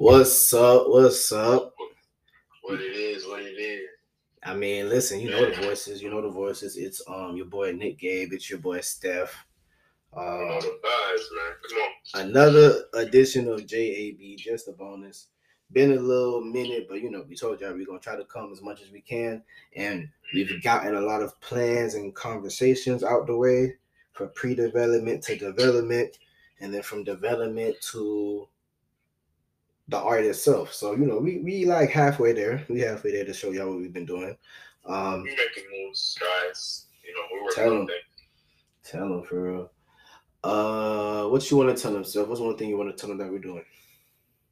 What's up? What's up? What it is, what it is. I mean, listen, you know the voices. You know the voices. It's um your boy Nick Gabe. It's your boy Steph. You know the vibes, man. Come on. another edition of JAB, just a bonus. Been a little minute, but you know, we told y'all we're gonna try to come as much as we can, and we've gotten a lot of plans and conversations out the way for pre-development to development, and then from development to the art itself. So you know, we we like halfway there. We halfway there to show y'all what we've been doing. Um, We making moves, guys. You know, we're Tell them, tell them for real. Uh, what you want to tell them, Steph? What's one thing you want to tell them that we're doing?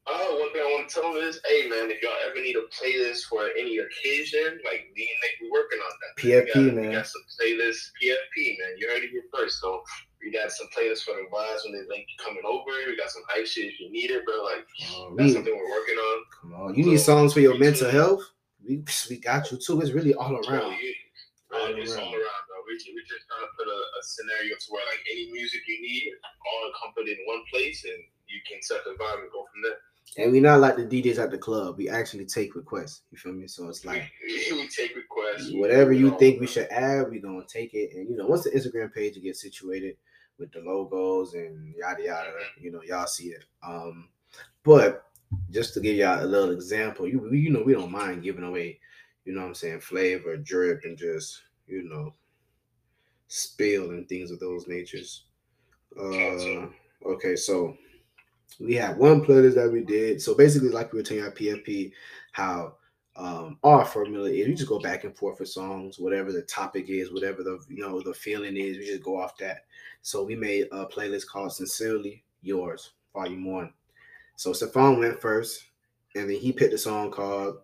Uh, one thing I want to tell them is, hey, man, if y'all ever need a playlist for any occasion, like me and Nick, we're working on that. PFP, we got, man. We got some playlists. PFP, man. You heard it here first. So we got some playlists for the vibes when they think you coming over. We got some hype shit if you need it, bro. Like, Uh, that's we, something we're working on. come on, you need songs for your mental health. We we got you too. It's really all around. All bro, it's all around. around, bro. We, we just trying to put a, a scenario to where like any music you need, all encompassed in one place, and you can set the vibe and go from there. And we not like the DJs at the club. We actually take requests. You feel me? So it's like we, take requests. whatever you think we should add, we gonna take it. And you know, once the Instagram page gets situated with the logos and yada yada, you know, y'all see it. Um, but just to give y'all a little example, you you know, we don't mind giving away, you know what I'm saying, flavor, drip, and just you know, spill and things of those natures. Uh, okay, so we have one playlist that we did. So basically, like we were telling our PFP, how um our formula is we just go back and forth with songs, whatever the topic is, whatever the you know the feeling is, we just go off that. So we made a playlist called Sincerely Yours, Volume One. So Stefan went first, and then he picked a song called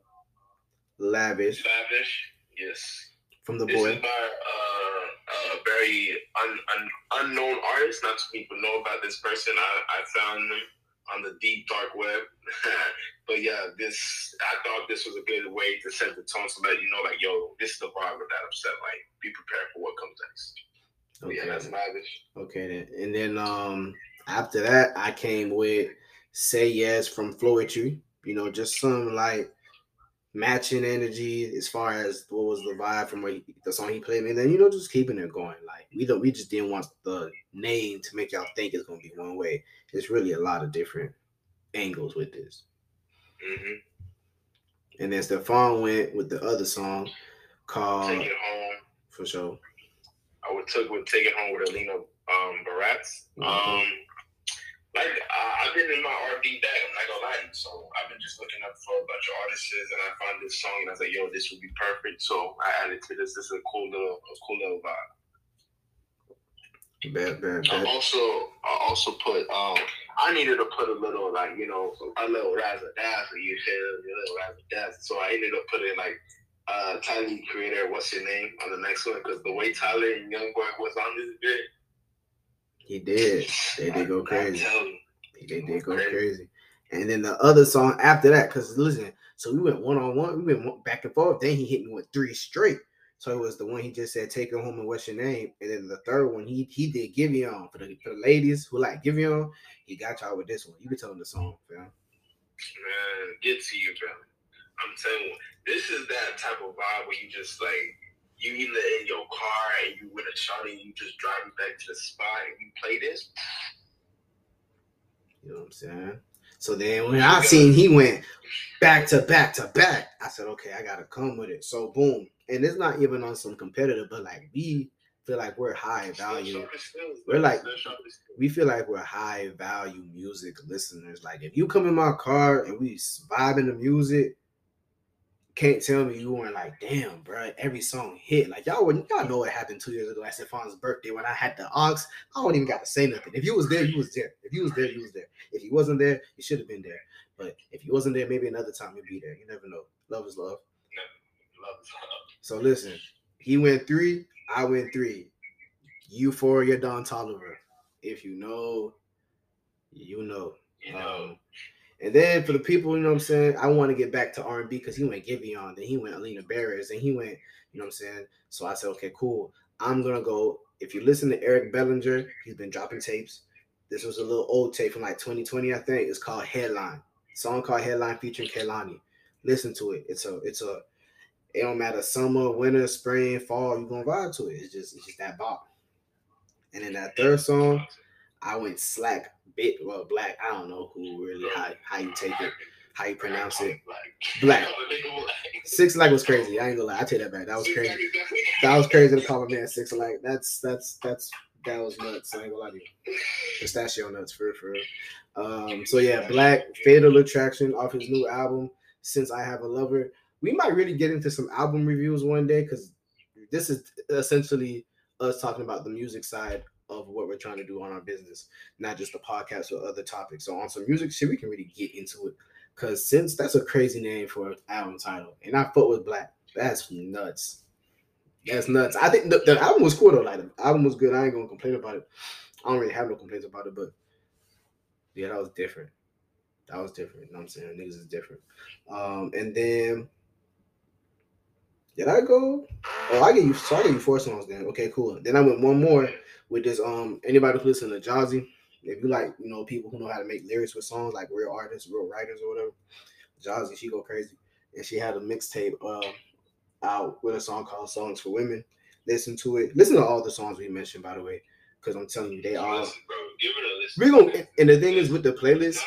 Lavish Lavish, yes. from the This boy. is by uh, a very un, un, unknown artist. Not too people know about this person. I, I found them on the deep dark web. but yeah, this I thought this was a good way to set the tone so that you know, like, yo, this is the vibe of that upset. Like, be prepared for what comes next. But yeah, that's Okay, lavish. okay then. And then um after that, I came with Say Yes from Floetry. You know, just some like matching energy as far as what was the vibe from what he, the song he played, and then you know just keeping it going. Like we don't, we just didn't want the name to make y'all think it's gonna be one way. It's really a lot of different angles with this. hmm And then Stefan went with the other song called Take it home. for sure. I would took with take it home with Alina um, Baraz. Mhm. Um, like I, I've been in my R&B bag. I'm not gonna lie. So I've been just looking up for a bunch of artists, and I found this song, and I was like, "Yo, this would be perfect." So I added to this. This is a cool little, a cool little vibe. Bad, bad, I bad. also, I also put, um, I needed to put a little like you know, a little razzle dazzle. You feel a little razzle dazzle. So I ended up putting like. Uh, Tyler Creator, what's your name on the next one? Because the way Tyler and Youngboy was on this bit, He did. They did go crazy. They did go Crazy. And then the other song after that, because listen, so we went one on one, we went back and forth. Then he hit me with three straight. So it was the one he just said, "Take her home and what's your name?" And then the third one, he he did Giveon for the for the ladies who like give you on. He got y'all with this one. You can tell him the song, fam. Man, get to you, bro. I'm telling you, this is that type of vibe where you just like you either in your car and you with a shot and you just driving back to the spot and you play this. You know what I'm saying? So then when I seen he went back to back to back, I said, okay, I gotta come with it. So boom, and it's not even on some competitive, but like we feel like we're high value. We're like- we feel like we're high value music listeners. Like if you come in my car and we vibing the music, can't tell me you weren't like, damn, bro, every song hit. Like y'all wouldn't y'all know what happened two years ago at Stefan's birthday when I had the ox. I don't even got to say nothing. If you was there, you was there. If you was there, you was there. If he wasn't there, you should have been there. But if he wasn't there, maybe another time you'd be there. You never know. Love is love. Love, is love. So listen, he went three, I went three. You four, your Don Toliver. If you know, you know. you know. Um, and then for the people, you know what I'm saying, I want to get back to R&B because he went Giveon, then he went Alina Baraz, and he went, you know what I'm saying? So I said, okay, cool. I'm gonna go. If you listen to Eric Bellinger, he's been dropping tapes. This was a little old tape from like 2020, I think. It's called Headline. Song called Headline featuring Kehlani. Listen to it. It's a it's a it don't matter summer, winter, spring, fall, you're gonna vibe to it. It's just it's just that bop. And then that third song, I went slack bit well black. I don't know who really how, how you take it, how you pronounce it. Black. Six like was crazy. I ain't gonna lie. I take that back. That was crazy. That was crazy to call a man six like. That's that's that's that was nuts. I ain't gonna lie to you. Pistachio nuts for for real. Um, so yeah, Black Fatal Attraction off his new album, Since I Have a Lover. We might really get into some album reviews one day because this is essentially us talking about the music side of what we're trying to do on our business, not just the podcast or other topics. So on some music shit, we can really get into it. Cause since that's a crazy name for an album title, and I fuck with Black, that's nuts. That's nuts. I think the, the album was cool though. Like the album was good. I ain't gonna complain about it. I don't really have no complaints about it, but yeah, that was different. That was different. You know what I'm saying? Niggas is different. Um, and then did I go? Oh, I get you. So I you four songs then. Okay, cool. Then I went one more with this. Um, anybody who listen to Jazzy, if you like, you know, people who know how to make lyrics with songs, like real artists, real writers, or whatever. Jazzy, she go crazy, and she had a mixtape uh, out with a song called "Songs for Women." Listen to it. Listen to all the songs we mentioned, by the way, because I'm telling you, they all. We gonna, and the thing is with the playlist,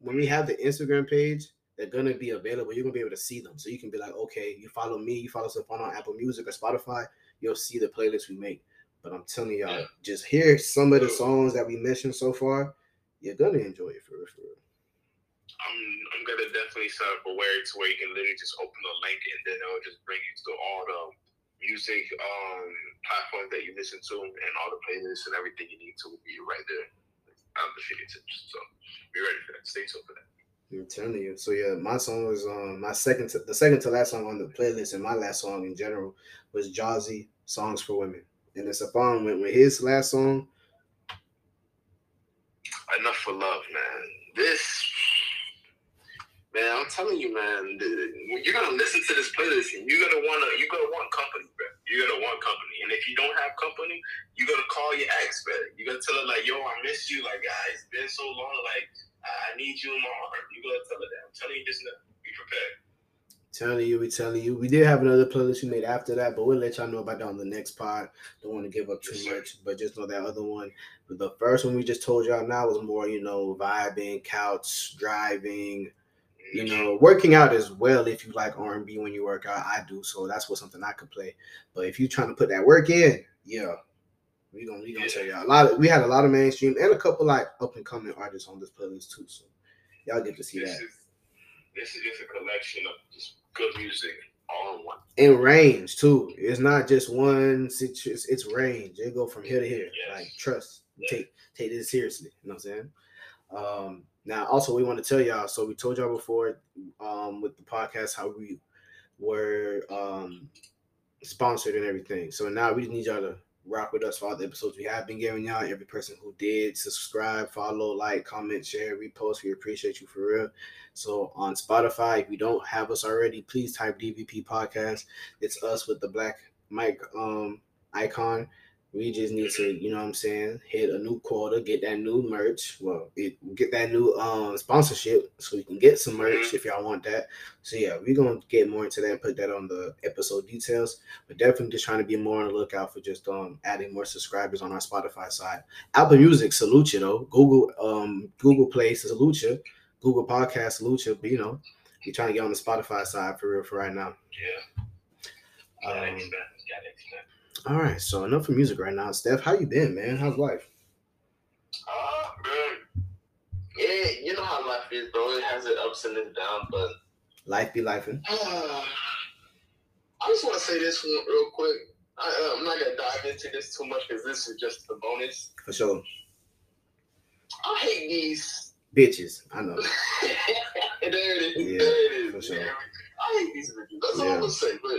when we have the Instagram page, they're gonna be available. You're gonna be able to see them, so you can be like, okay, you follow me, you follow us on Apple Music or Spotify, you'll see the playlist we make. But I'm telling y'all, just hear some of the songs that we mentioned so far. You're gonna enjoy it for real. For real. I'm I'm gonna definitely set up a way to where you can literally just open the link and then it'll just bring you to all the music um platforms that you listen to and all the playlists and everything you need to be right there. I'm the fingertips. So be ready for that. Stay tuned for that. I'm telling you. So yeah, my song was um my second to the second to last song on the playlist and my last song in general was Jazzy Songs for Women. And the Safon went with his last song. Enough for love, man. This man, I'm telling you, man, you're gonna listen to this playlist and you're gonna wanna you're gonna want company, bro. You're gonna want company. And if you don't have company, you're gonna call your ex, bro. You're gonna tell her like, yo, I miss you, like guys, it's been so long, like I need you in my heart. You're gonna tell her that. I'm telling you just now. Be prepared. Telling you, we telling you. We did have another playlist we made after that, but we'll let y'all know about that on the next pod. Don't want to give up too yes, much, but just know that other one. But the first one we just told y'all now was more, you know, vibing, couch, driving, you know, working out as well. If you like R and B when you work out, I do. So that's what something I could play. But if you're trying to put that work in, yeah, we gonna we gonna tell y'all a lot. Of, we had a lot of mainstream and a couple like up and coming artists on this playlist too. So y'all get to see this that. Is, this is just a collection of just good music all in one. And range too. It's not just one. It's, it's range. It go from here to here. Yes. Like trust. Yes. Take take this seriously. You know what I'm saying? Um, now, also, we want to tell y'all. So we told y'all before um, with the podcast how we were um, sponsored and everything. So now we just need y'all to rock with us for all the episodes we have been giving y'all. Every person who did subscribe, follow, like, comment, share, repost, we appreciate you for real. So on Spotify, if you don't have us already, please type DVP Podcast. It's us with the black mic um icon. We just need to, you know what I'm saying, hit a new quarter, get that new merch. Well, it, get that new um sponsorship so we can get some merch mm-hmm. if y'all want that. So yeah, we're gonna get more into that and put that on the episode details. But definitely just trying to be more on the lookout for just um adding more subscribers on our Spotify side. Apple Music salute you though. Google um Google Play salute you. Google Podcast salute you. But you know, you're trying to get on the Spotify side for real for right now. Yeah. Um, all right, so enough for music right now. Steph, how you been, man? How's life? Uh, man. Yeah, you know how life is, bro. It has its ups and its downs, but life be life. Uh, I just want to say this real quick. I, am uh, not gonna dive into this too much because this is just the bonus. For sure. I hate these bitches. I know. there it is. Yeah, there it is. For sure. I hate these bitches. That's yeah. all I'm gonna say. But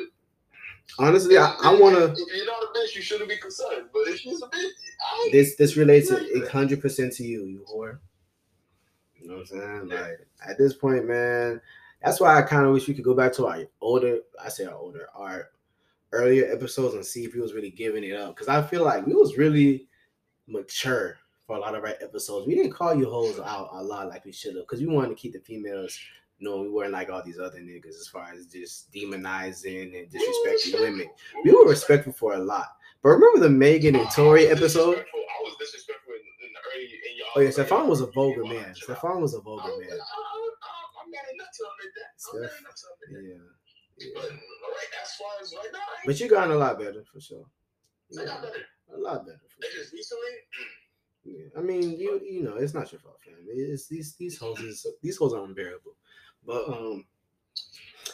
Honestly, I, I want to. If you're not a bitch, you shouldn't be concerned. But if she's a bitch, I this this relates hundred percent to you, you whore. You know what I'm saying? Like at this point, man, that's why I kind of wish we could go back to our older. I say our older, our earlier episodes and see if he was really giving it up. Because I feel like we was really mature for a lot of our episodes. We didn't call you hoes out a lot like we should have because we wanted to keep the females. Know, we weren't like all these other niggas as far as just demonizing and disrespecting women. We were respectful for a lot. But remember the Megan and Tory episode? I was disrespectful in, in the early in your Oh yeah, Stefan was a vulgar man. wanna chill out. Stefan was a vulgar man. I- I- oh, oh, oh, I'm mad enough to him like that. I'm mad Steph- enough to him like that. Yeah. But yeah. right, as far as right now, I But you gotten a lot better for sure. I got better. A lot better. For sure. Yeah. I mean, you you know, it's not your fault, fam. It's these these hoes is, these hoes are unbearable. But um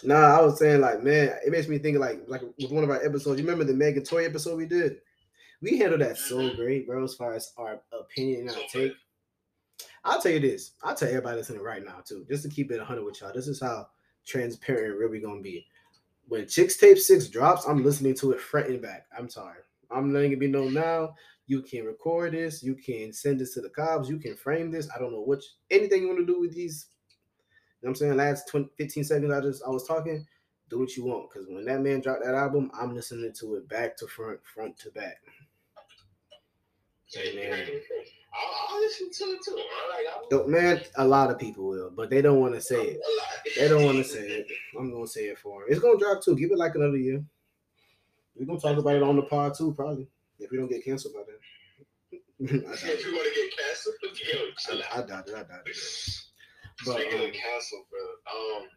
Nah, I was saying like, man, it makes me think like like with one of our episodes. You remember the Megan Toy episode we did? We handled that so Mhm. great, bro, as far as our opinion and our take. I'll tell you this. I'll tell everybody listening right now, too, just to keep it 100 with y'all. This is how transparent and real we going to be. When Chixtape 6 drops, I'm listening to it front and back. I'm sorry. I'm letting it be known now. You can record this. You can send this to the cops. You can frame this. I don't know what anything you want to do with these. You know what I'm saying? Last 20, 15 seconds, I just I was talking. Do what you want. Because when that man dropped that album, I'm listening to it back to front, front to back. Hey, man. man. I'll, I'll listen to it too. Like, Don't- Man, a lot of people will, but they don't want to say it. They don't want to say it. I'm gonna say it for them. It's gonna drop too. Give it like another year. We're gonna talk about it on the pod too, probably. If we don't get canceled by then. I doubt If you it. want to get canceled, yo, chill I, I doubt it. I doubt it. But, Speaking um, of cancel, bro, um,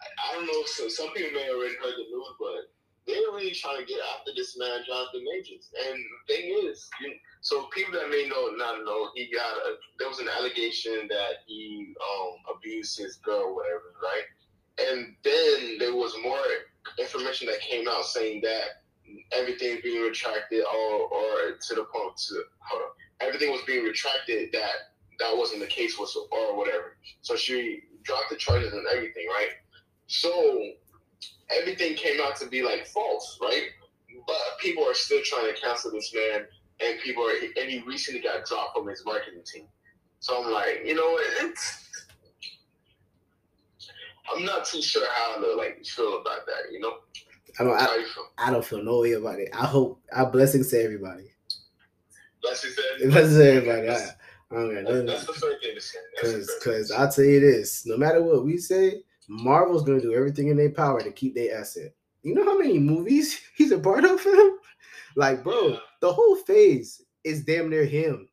I, I don't know. So some people may have already heard the news, but they're really trying to get after this man, Jonathan Majors. And the thing is, you, so people that may know not know, he got a, there was an allegation that he um abused his girl, whatever, right? And then there was more information that came out saying that everything's being retracted, or or to the point to hold on, everything was being retracted that that wasn't the case was or whatever. So she dropped the charges and everything, right? So everything came out to be like false, right? But people are still trying to cancel this man, and people are, and he recently got dropped from his marketing team. So I'm like, you know, it's. I'm not too sure how to like feel about that. You know, I don't. I, feel? I don't feel no way about it. I hope. I blessings to everybody. That's just that. Blessings to everybody. I, I don't got That's, nothing. that's the fair thing to say. Cause, cause I'll tell you this: no matter what we say, Marvel's gonna do everything in their power to keep their asset. You know how many movies he's a part of them? Like, bro, Yeah. the whole phase is damn near him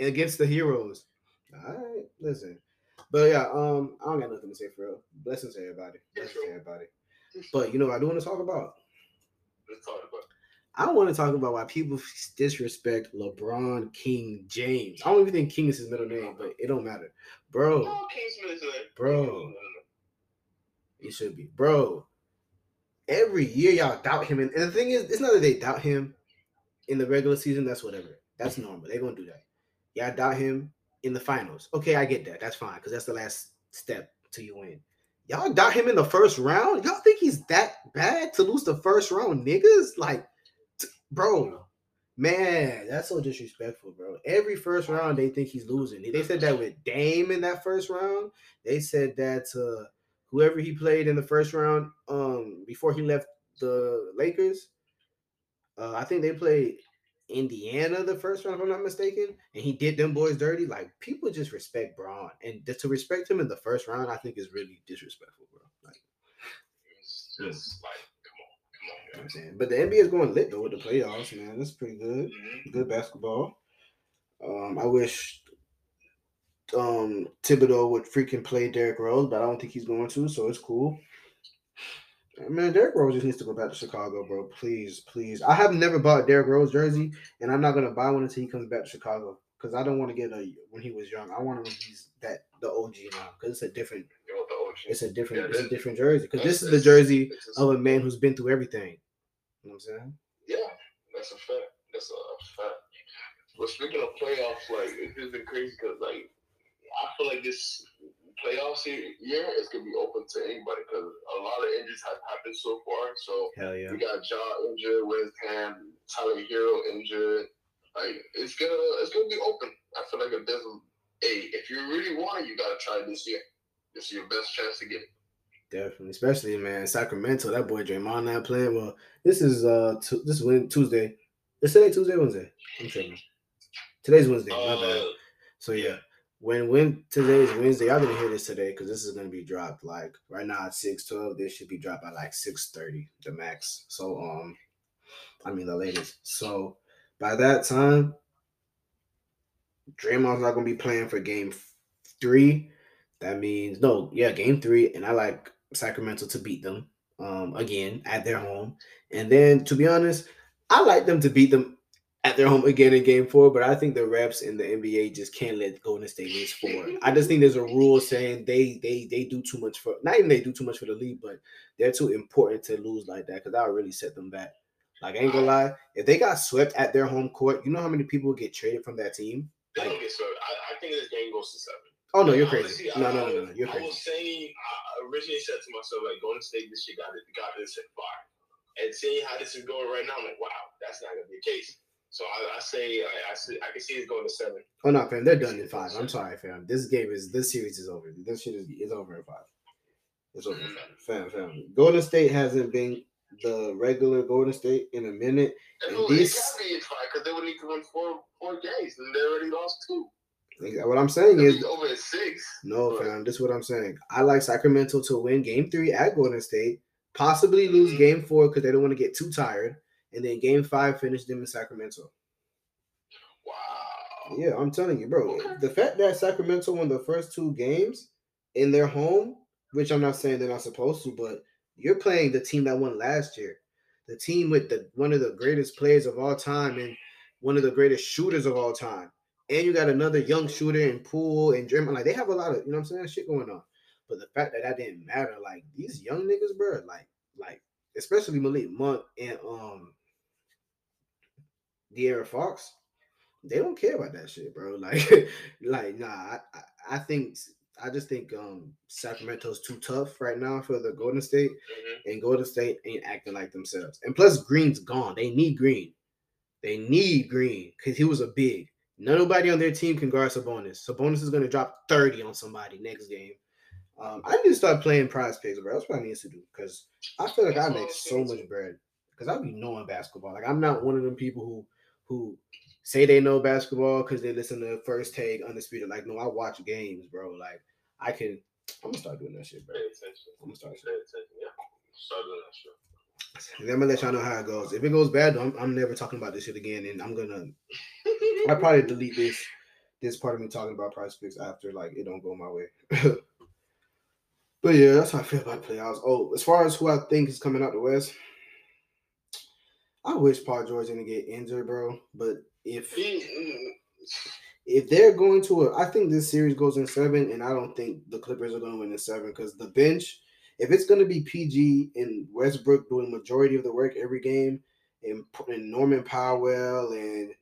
against the heroes. All right, listen. But yeah, um, I don't got nothing to say for real. Blessings to everybody. Blessings to everybody. But you know what I do want to talk about? Let's talk about. I want to talk about why people disrespect LeBron King James. I don't even think King is his middle name, but it don't matter, bro. No, Bro. It should be, bro. Every year y'all doubt him, and, and the thing is, it's not that they doubt him in the regular season. That's whatever. That's normal. They're gonna do that. Y'all doubt him in the finals. Okay, I get that. That's fine because that's the last step till you win. Y'all doubt him in the first round. Y'all think he's that bad to lose the first round, niggas? Like, bro, man, that's so disrespectful, bro. Every first round they think he's losing. They said that with Dame in that first round. They said that to whoever he played in the first round, um, before he left the Lakers. Uh, I think they played Indiana the first round, if I'm not mistaken, and he did them boys dirty. Like people just respect Bron, and to respect him in the first round, I think is really disrespectful, bro. Like It's just like, you know I'm saying, but the NBA is going lit though with the playoffs, man. That's pretty good. Mhm. Good basketball. Um, I wish um Thibodeau would freaking play Derrick Rose, but I don't think he's going to, so it's cool. Man, Derrick Rose just needs to go back to Chicago, bro. Please, please. I have never bought a Derrick Rose jersey, and I'm not gonna buy one until he comes back to Chicago because I don't want to get a when he was young. I want him when he's that the OG now because it's a different, You want the OG? it's a different, Yeah, it's a different jersey because this is the jersey of a man who's been through everything. You know what I'm saying? Yeah, that's a fact. That's a fact. But speaking of playoffs, like it's just been crazy because like I feel like this playoffs year is gonna be open to anybody because a lot of injuries have happened so far. So Hell yeah. we got Ja injured, West Ham, Tyler Herro injured. Like it's gonna it's gonna be open. I feel like if there's a hey, if you really want it, you gotta try this year. This is your best chance to get it. Definitely, especially man, Sacramento. That boy Draymond not playing well. This is uh, t- this is Wed- Tuesday. Is today Tuesday, Wednesday? I'm tripping. Today's Wednesday. My bad. Uh, So yeah, when when today's Wednesday, y'all didn't hear this today because this is gonna be dropped like right now at six twelve. This should be dropped at like six thirty, the max. So um, I mean the latest. So by that time, Draymond's not gonna be playing for Game Three. That means no, yeah, Game Three, and I like Sacramento to beat them um again at their home. And then to be honest, I like them to beat them at their home again in game four, but I think the refs in the NBA just can't let Golden State lose four. I just think there's a rule saying they they they do too much for not even they do too much for the league, but they're too important to lose like that because that'll really set them back. Like I ain't gonna lie, if they got swept at their home court, you know how many people get traded from that team? Like, don't get swept. I, I think this game goes to seven. oh no, you're crazy. I- No, no, no, no, you're I crazy. was saying, I originally said to myself, like, Golden State, this shit got it, got this at five. And seeing how this is going right now, I'm like, wow, that's not gonna be the case. So I, I say, I, I, see, I can see it going to seven. Oh no, fam, they're done in five. I'm sorry, fam. This game is this series is over. This shit is, is over in five. It's over, Mm. fam. Fam, fam. Golden State hasn't been the regular Golden State in a minute. And And it these- can't be at five because they would need to win four four games, and they already lost two. What I'm saying is, over at six. no, fam. This is what I'm saying. I like Sacramento to win Game Three at Golden State, possibly lose Mhm. Game Four because they don't want to get too tired, and then Game Five finish them in Sacramento. Wow. Yeah, I'm telling you, bro. Okay. The fact that Sacramento won the first two games in their home, which I'm not saying they're not supposed to, but you're playing the team that won last year, the team with the one of the greatest players of all time and one of the greatest shooters of all time, and you got another young shooter in Poole and German. Like they have a lot of, you know, what I'm saying, shit going on. But the fact that that didn't matter, like these young niggas, bro, like, like especially Malik Monk and um, De'Aaron Fox they don't care about that shit, bro. Like, like nah. I, I, I think I just think um Sacramento's too tough right now for the Golden State, Mhm. and Golden State ain't acting like themselves. And plus, Green's gone. They need Green. They need Green because he was a big. Nobody on their team can guard Sabonis. Sabonis is gonna drop thirty on somebody next game. Um, I need to start playing Prize Picks, bro. That's what I need to do because I feel like I That's what I make so much bread because I be knowing basketball. Like I'm not one of them people who who say they know basketball because they listen to First Take, Undisputed. Like no, I watch games, bro. Like I can. I'm gonna start doing that shit, bro. I'm gonna start. Pay attention. Yeah. Start doing that shit. I'm gonna let y'all know how it goes. If it goes bad, I'm, I'm never talking about this shit again, and I'm gonna. I probably delete this this part of me talking about Prize Picks after like it don't go my way. but yeah, that's how I feel about playoffs. Oh, as far as who I think is coming out the West, I wish Paul George didn't get injured, bro. But if if they're going to, a, I think this series goes in seven, and I don't think the Clippers are going to win in seven because the bench, if it's going to be PG and Westbrook doing majority of the work every game, and, and Norman Powell and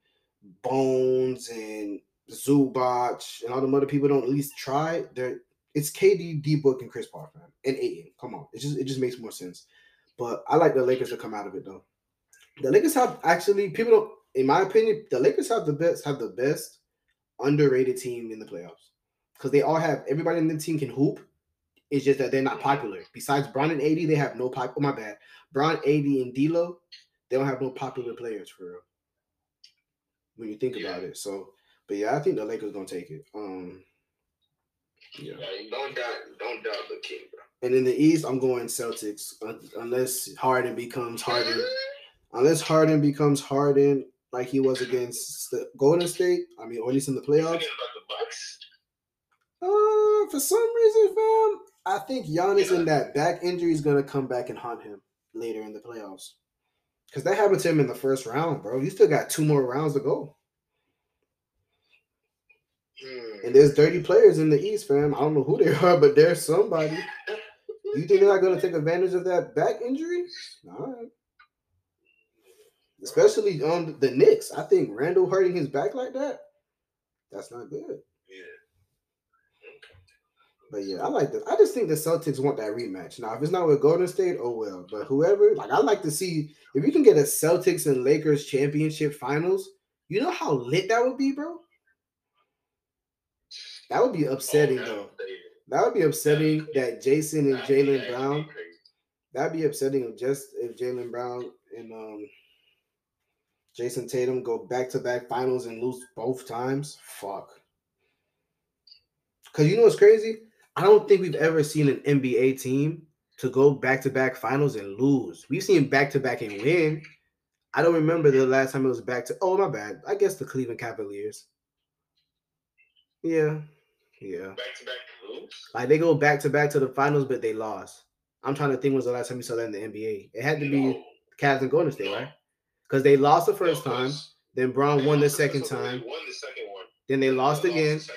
Bones and Zubac and all the other people don't at least try, they're it's KD, D Book, and Chris Paul, man, and Ayton. Come on, it just it just makes more sense. But I like the Lakers to come out of it though. The Lakers have actually people don't, in my opinion, the Lakers have the best have the best underrated team in the playoffs because they all have everybody in the team can hoop. It's just that they're not popular. Besides Brown and AD, they have no pop. Oh my bad, Brown, AD, and D'Lo, they don't have no popular players for real. When you think about it, so but yeah, I think the Lakers gonna take it. Um, yeah. Yeah, don't doubt, don't doubt the king, bro. And in the East, I'm going Celtics un- unless Harden becomes Harden. Unless Harden becomes Harden like he was against the Golden State. I mean, or at least in the playoffs. about the Bucks. Uh, for some reason, fam, I think Giannis in that back injury is gonna come back and haunt him later in the playoffs. Cause that happened to him in the first round, bro. You still got two more rounds to go. Hmm. And there's 30 players in the East, fam. I don't know who they are, but there's somebody. You think they're not gonna take advantage of that back injury? All right. Especially on the Knicks. I think Randle hurting his back like that, that's not good. But yeah, I like the. I just think the Celtics want that rematch. Now, if it's not with Golden State, oh well. But whoever, like, I like to see if you can get a Celtics and Lakers championship finals. You know how lit that would be, bro. That would be upsetting, Oh, though. That would be upsetting that Jayson and Jalen Brown. That'd be upsetting if just if Jalen Brown and um Jayson Tatum go back to back finals and lose both times. Fuck. Cause you know what's crazy? I don't think we've ever seen an NBA team to go back to back finals and lose. We've seen back to back and win. I don't remember the last time it was back to. Oh my bad. I guess the Cleveland Cavaliers. Yeah, yeah. Back to back lose. Like they go back to back to the finals, but they lost. I'm trying to think was the last time we saw that in the NBA. It had to be No. Cavs and Golden State, No. right? Because they lost the first No, time, then Bron won the second so they time, Won the second one. then they They lost again. The.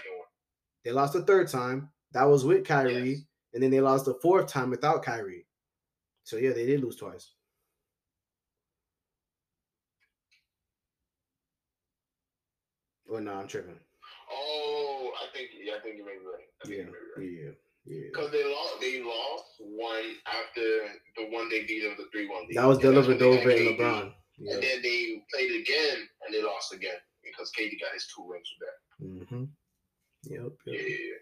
They lost the third time. That was with Kyrie, Yes. and then they lost the fourth time without Kyrie. So yeah, they did lose twice. Well, no, I'm tripping. Oh, I think yeah, I think you may be right. I think Yeah, you may be right. yeah, yeah. Because they lost, they lost one after the one they beat them the three one. That was Dellavedova and LeBron. Yeah. And then they played again and they lost again because KD got his two rings with that. Mm-hmm. Yep. Yeah, yep. yeah, yeah.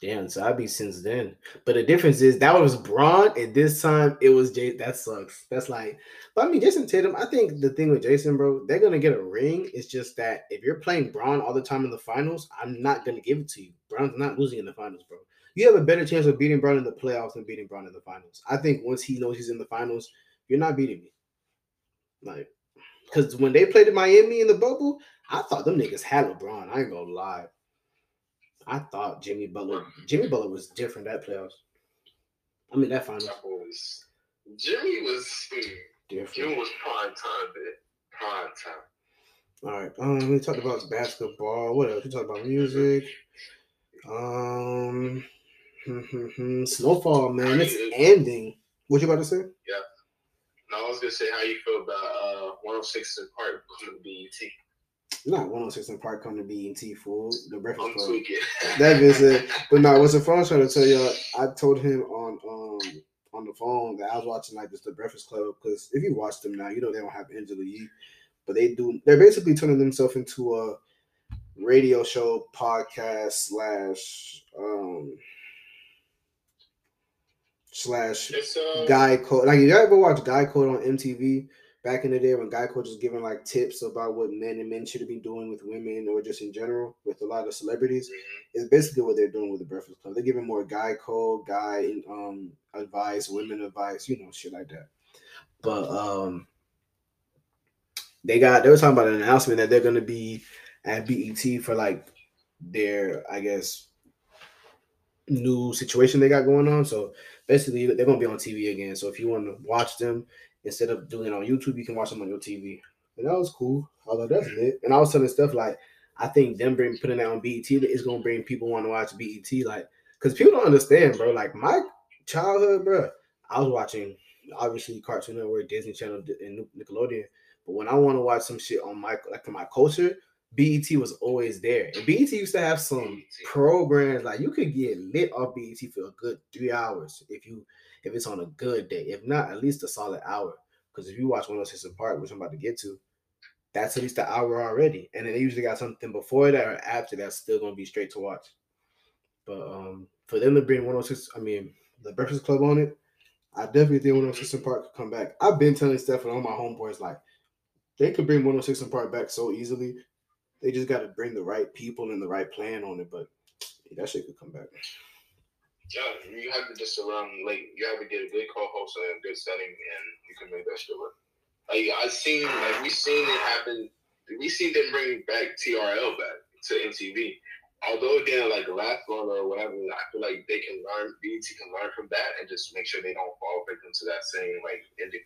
Damn, so I be since then. But the difference is that was Bron, and this time it was Jay. That sucks. That's like, but I mean, Jayson Tatum. I think the thing with Jayson, bro, they're gonna get a ring. It's just that if you're playing Bron all the time in the finals, I'm not gonna give it to you. Bron's not losing in the finals, bro. You have a better chance of beating Bron in the playoffs than beating Bron in the finals. I think once he knows he's in the finals, you're not beating me. Like, because when they played in Miami in the bubble, I thought them niggas had LeBron. I ain't gonna lie. I thought Jimmy Butler, Jimmy Butler was different that playoffs. I mean that finals That was Jimmy was hmm, Jimmy was prime time, bit prime time. All right, um, we talked about basketball. What else? We talked about music. Um, Snowfall, man, it's ending. What you about to say? Yeah. No, I was gonna say how you feel about uh 106 and Park coming to BET. Not 106 and Park coming to BET fool. The Breakfast Club. That That is it. But no, what's the phone trying to tell y'all? I told him on um on the phone that I was watching like this the Breakfast Club because if you watch them now, you know they don't have Angela Yee, but they do. They're basically turning themselves into a radio show, podcast slash um slash uh Guy Code. Like, you ever watch Guy Code on MTV back in the day when Guy Code was giving like tips about what men and men should be doing with women or just in general with a lot of celebrities? It's basically what they're doing with the Breakfast Club. They're giving more Guy Code, Guy um advice, women advice, you know, shit like that. But um, they got they were talking about an announcement that they're gonna be at BET for like their, I guess, new situation they got going on. So basically they're gonna be on TV again. So if you want to watch them instead of doing it on YouTube, you can watch them on your TV. And that was cool. Although that's it. And I was telling stuff like I think them bring putting that on BET is gonna bring people want to watch BET, like because people don't understand, bro. Like my childhood, bro, I was watching obviously Cartoon Network, Disney Channel, and Nickelodeon. But when I want to watch some shit on my like for my culture, BET was always there. And BET used to have some programs like you could get lit off BET for a good three hours if you if it's on a good day. If not, at least a solid hour. Because if you watch 106 and Park, which I'm about to get to, that's at least an hour already. And then they usually got something before that or after that's still gonna be straight to watch. But um for them to bring 106, I mean the Breakfast Club on it, I definitely think 106 and Park could come back. I've been telling Steph and all my homeboys like they could bring 106 and Park back so easily. They just got to bring the right people and the right plan on it. But that shit could come back. Yeah, you have to just surround like you have to get a good co-host and a good setting, and you can make that shit work. Like I seen, like we've seen it happen. We seen them bring back TRL back to MTV. Although didn't like last long or whatever, I feel like they can learn. BET can learn from that and just make sure they don't fall victim to that same like ending.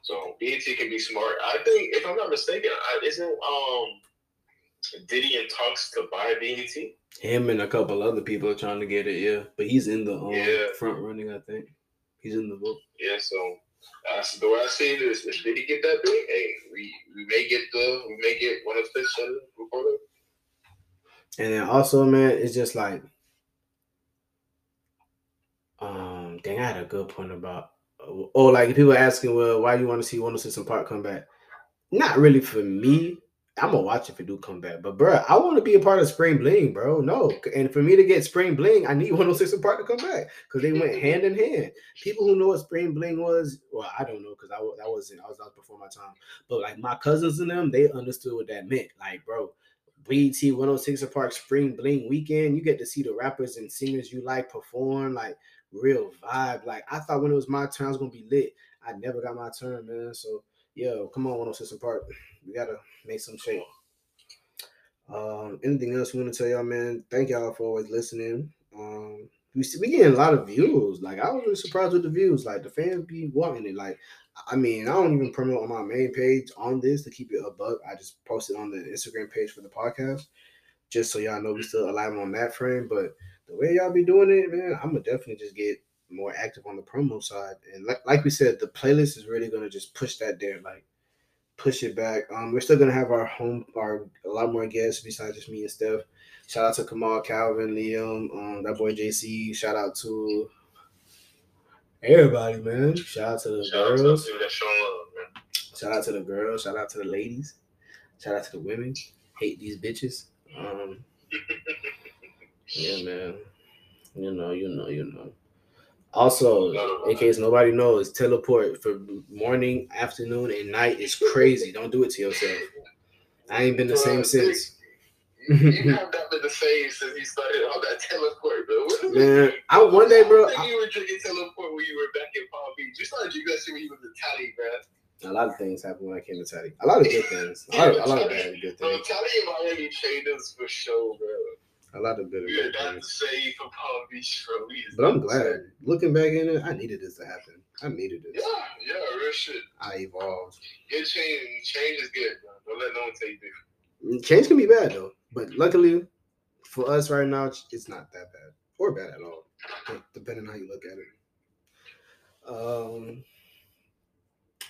So BET can be smart. I think, if I'm not mistaken, I, isn't um Diddy in talks to buy BET? Him and a couple other people are trying to get it, yeah. But he's in the um, Yeah. front running, I think. He's in the book. Yeah, so that's the way I see it is if Diddy get that big, hey, we, we may get the we may get one of the seven And then also, man, it's just like, um, dang, I had a good point about, oh, like people asking, well, why do you want to see 106 and Park come back? Not really for me. I'm gonna watch if it do come back. But bro, I want to be a part of Spring Bling, bro. No, and for me to get Spring Bling, I need 106 and Park to come back because they went hand in hand. People who know what Spring Bling was, well, I don't know because I that wasn't I was out before my time. But like my cousins and them, they understood what that meant. Like, bro, BET 106 and Park Spring Bling weekend, you get to see the rappers and singers you like perform, like real vibe. Like I thought when it was my turn, I was gonna be lit. I never got my turn, man. So yo, come on, 106 and. We gotta make some shape. Um, anything else we want to tell y'all, man? Thank y'all for always listening. Um, we see, we getting a lot of views. Like I was really surprised with the views. Like the fans be wanting it. Like I mean, I don't even promote on my main page on this to keep it a buck. I just post it on the Instagram page for the podcast, just so y'all know we still alive on that frame. But the way y'all be doing it, man, I'm gonna definitely just get more active on the promo side. And like, like we said, the playlist is really gonna just push that there. Like push it back. Um, we're still gonna have our home, our a lot more guests besides just me and Steph. Shout out to Kamal, Calvin, Liam, um, that boy JC. Shout out to everybody, man. Shout out to the Shout girls. out to love, man. Shout out to the girls. Shout out to the ladies. Shout out to the women. Hate these bitches. Um, yeah, man. You know, you know, you know. Also, in case nobody knows, teleport for morning, afternoon, and night is crazy. Don't do it to yourself. I ain't been the same since. You have not been the same since you started on that teleport, bro. What is it? Man, I one day, bro. I think you were drinking teleport when you were back in Palm Beach. You started drinking that shit when you was in Cali, man. a lot of things happened when I came to Taddy. A lot of good things. A lot of, a lot of bad good Bro, things. Cali and Miami changed us for sure, bro. A lot of good We are good not the things. same for Palm Beach, bro. But I'm not the same. glad. Looking back in it, I needed this to happen. I needed Yeah, this. yeah, yeah, real shit. I evolved. Get change. Change is good, bro. Don't let no one tell you different. Change can be bad though, but luckily for us right now, it's not that bad or bad at all, depending on how you look at it. Um,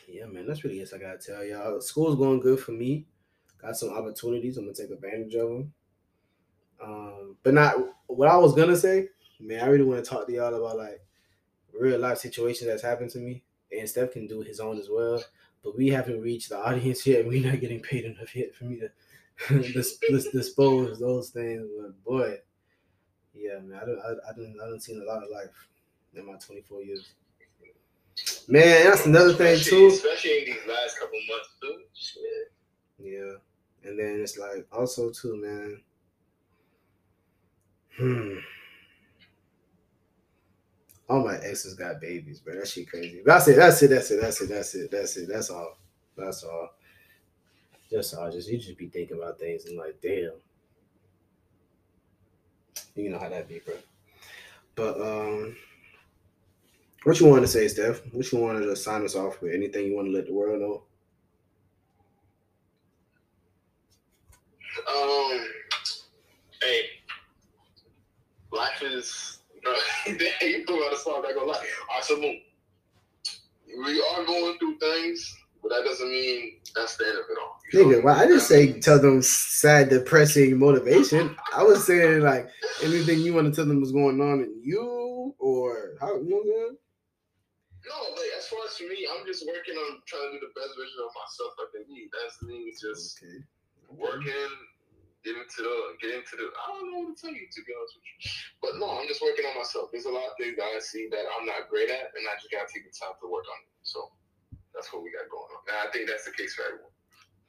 yeah, man, that's really it. I gotta tell y'all. School's going good for me. Got some opportunities. I'm gonna take advantage of them. Um, but not what I was gonna say. Man, I really want to talk to y'all about like real life situations that's happened to me, and Steph can do his own as well. But we haven't reached the audience yet. And we're not getting paid enough yet for me to dis- dis- dispose those things. But boy, yeah, man, I don't, I, I don't, I don't seen a lot of life in my 24 years. Man, that's another thing Especially- too. Especially in these last couple months, too. Shit. Yeah, and then it's like also too, man. Hmm. All my exes got babies, bro. That shit crazy. That's it. That's it. That's it. That's it. That's it. That's it. That's all. That's all. Just all. Just you just be thinking about things and like, damn. You know how that be, bro. But um, what you want to say, Steph? What you wanted to sign us off with? Anything you want to let the world know? Um, hey, life is, bro. you put me on the spot. I'm not gonna lie. All right, so boom. We are going through things, but that doesn't mean that's the end of it all. Nigga, well, I didn't say tell them sad, depressing motivation. I was saying like anything you want to tell them was going on in you or how you know what? No, like as far as for me, I'm just working on trying to do the best version of myself I can be. That's me. Just Okay. working, get into the, get into the. I don't know what to tell you to be honest with you, but no, I'm just working on myself. There's a lot of things that I see that I'm not great at, and I just gotta take the time to work on it. So that's what we got going on. And I think that's the case for everyone.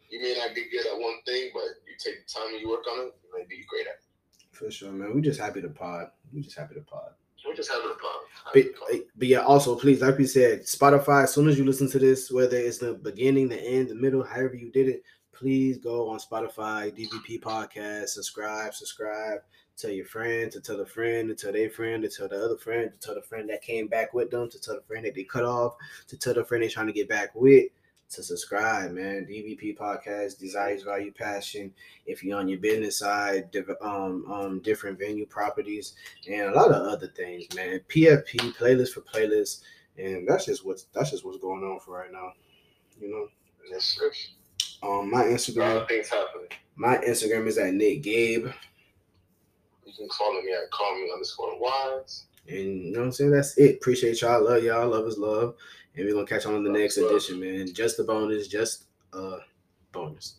You may not be good at one thing, but you take the time and you work on it, you may be great at it. For sure, man. We just happy to pod. We just happy to pod. We're just having a problem. But, eh, but yeah, also please, like we said, Spotify. As soon as you listen to this, whether it's the beginning, the end, the middle, however you did it, please go on Spotify, DVP podcast, subscribe, subscribe. Tell your friend to tell a friend to tell their friend to tell the other friend to tell the friend that came back with them to tell the friend that they cut off to tell the friend they're trying to get back with to subscribe, man. DVP podcast, desires, value, passion. If you're on your business side, um, um, different venue properties, and a lot of other things, man. PFP playlist for playlists, and that's just what's that's just what's going on for right now. You know, Yes. Um, my Instagram, things happening. my Instagram is at Nick Gabe, You can follow me at call me underscore wise. and you know what I'm saying. That's it. Appreciate y'all. Love y'all. Love is love, and we're gonna catch on in the Love next edition, man. Just a bonus, just a bonus.